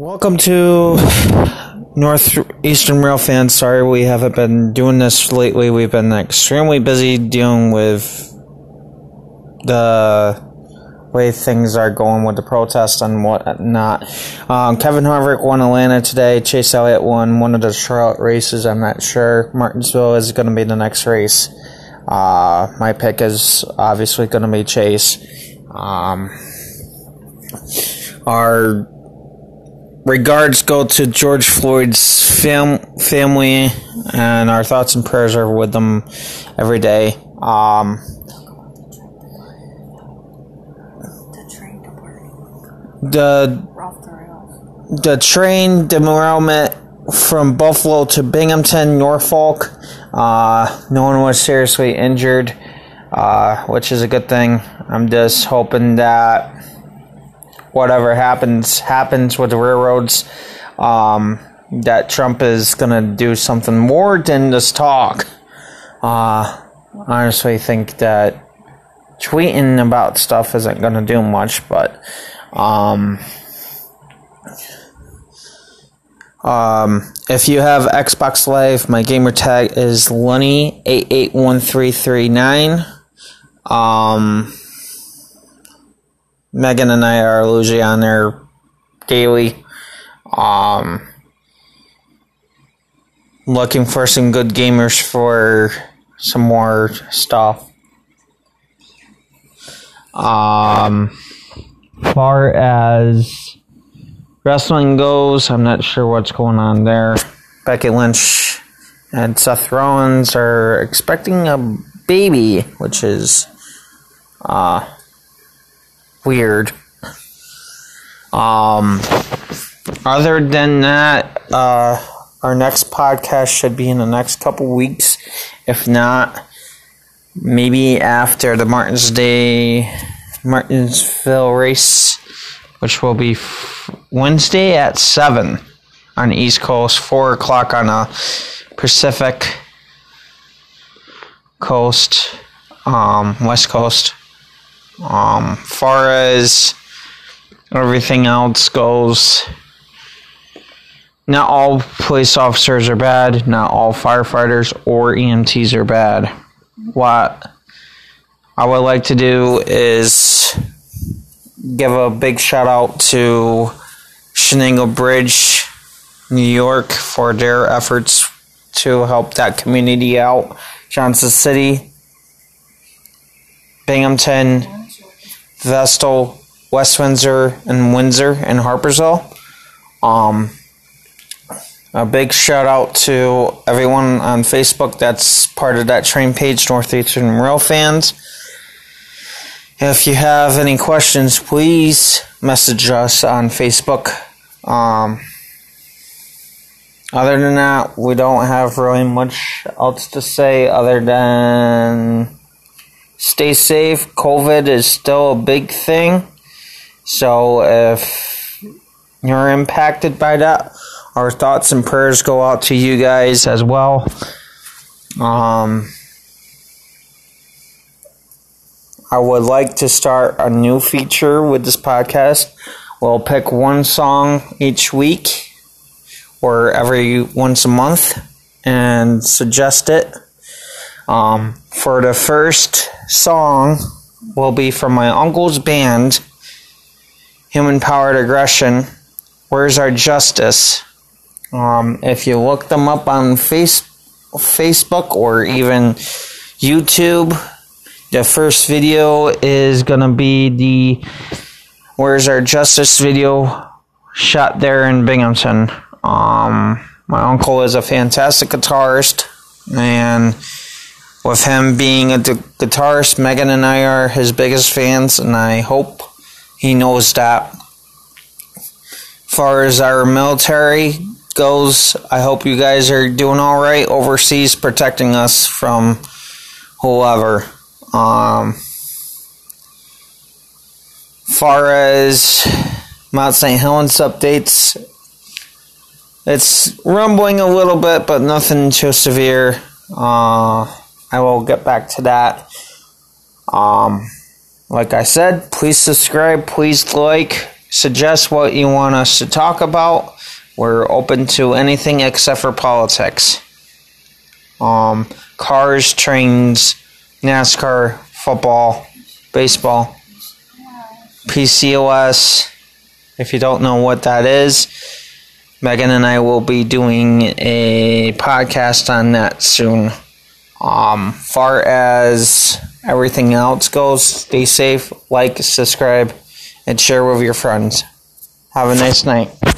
Welcome to Northeastern Rail fans. Sorry we haven't been doing this lately. We've been extremely busy dealing with the way things are going with the protest and whatnot. Um, Kevin Harvick won Atlanta today. Chase Elliott won one of the Charlotte races. I'm not sure. Martinsville is going to be the next race. Uh, my pick is obviously going to be Chase. Um, our regards go to George Floyd's fam- family, and our thoughts and prayers are with them every day. Um, the the train derailment from Buffalo to Binghamton, Norfolk. Uh, no one was seriously injured, uh, which is a good thing. I'm just hoping that whatever happens happens with the railroads. Um, that Trump is gonna do something more than just talk. Uh, honestly, think that tweeting about stuff isn't gonna do much, but um, um, if you have Xbox Live, my gamer tag is Lunny eight eight one three three nine. Um, Megan and I are usually on there daily. Um, looking for some good gamers for some more stuff. Um, far as wrestling goes, I'm not sure what's going on there. Becky Lynch and Seth Rollins are expecting a baby, which is uh weird. Um, other than that, uh, our next podcast should be in the next couple weeks. If not, maybe after the Martins Day, Martinsville race, which will be f- Wednesday at 7 on the East Coast, 4 o'clock on the Pacific Coast, um, West Coast. Um, far as everything else goes, not all police officers are bad, not all firefighters or EMTs are bad. What I would like to do is give a big shout out to Chenango Bridge, New York, for their efforts to help that community out. Johnson City, Binghamton, Vestal, West Windsor, and Windsor and Harpursville. Um, a big shout out to everyone on Facebook that's part of that train page, Northeastern Rail fans. If you have any questions, please message us on Facebook. Um, other than that, we don't have really much else to say other than stay safe. COVID is still a big thing. So if you're impacted by that, our thoughts and prayers go out to you guys as well. Um, I would like to start a new feature with this podcast. We'll pick one song each week or every once a month and suggest it. Um, for the first song, will be from my uncle's band, Human Powered Aggression. Where's Our Justice? Um, if you look them up on face, Facebook or even YouTube, the first video is gonna be the Where's Our Justice video shot there in Binghamton. Um, my uncle is a fantastic guitarist, and with him being a guitarist, Megan and I are his biggest fans, and I hope he knows that. As Far as our military goes, I hope you guys are doing all right overseas, protecting us from whoever. Um, far as Mount St. Helens updates, it's rumbling a little bit, but nothing too severe. Uh, I will get back to that. Um, like I said, please subscribe, please like, suggest what you want us to talk about. We're open to anything except for politics. Um, cars, trains, NASCAR, football, baseball, PCOS. If you don't know what that is, Megan and I will be doing a podcast on that soon. Um, far as everything else goes, stay safe, like, subscribe, and share with your friends. Have a nice night.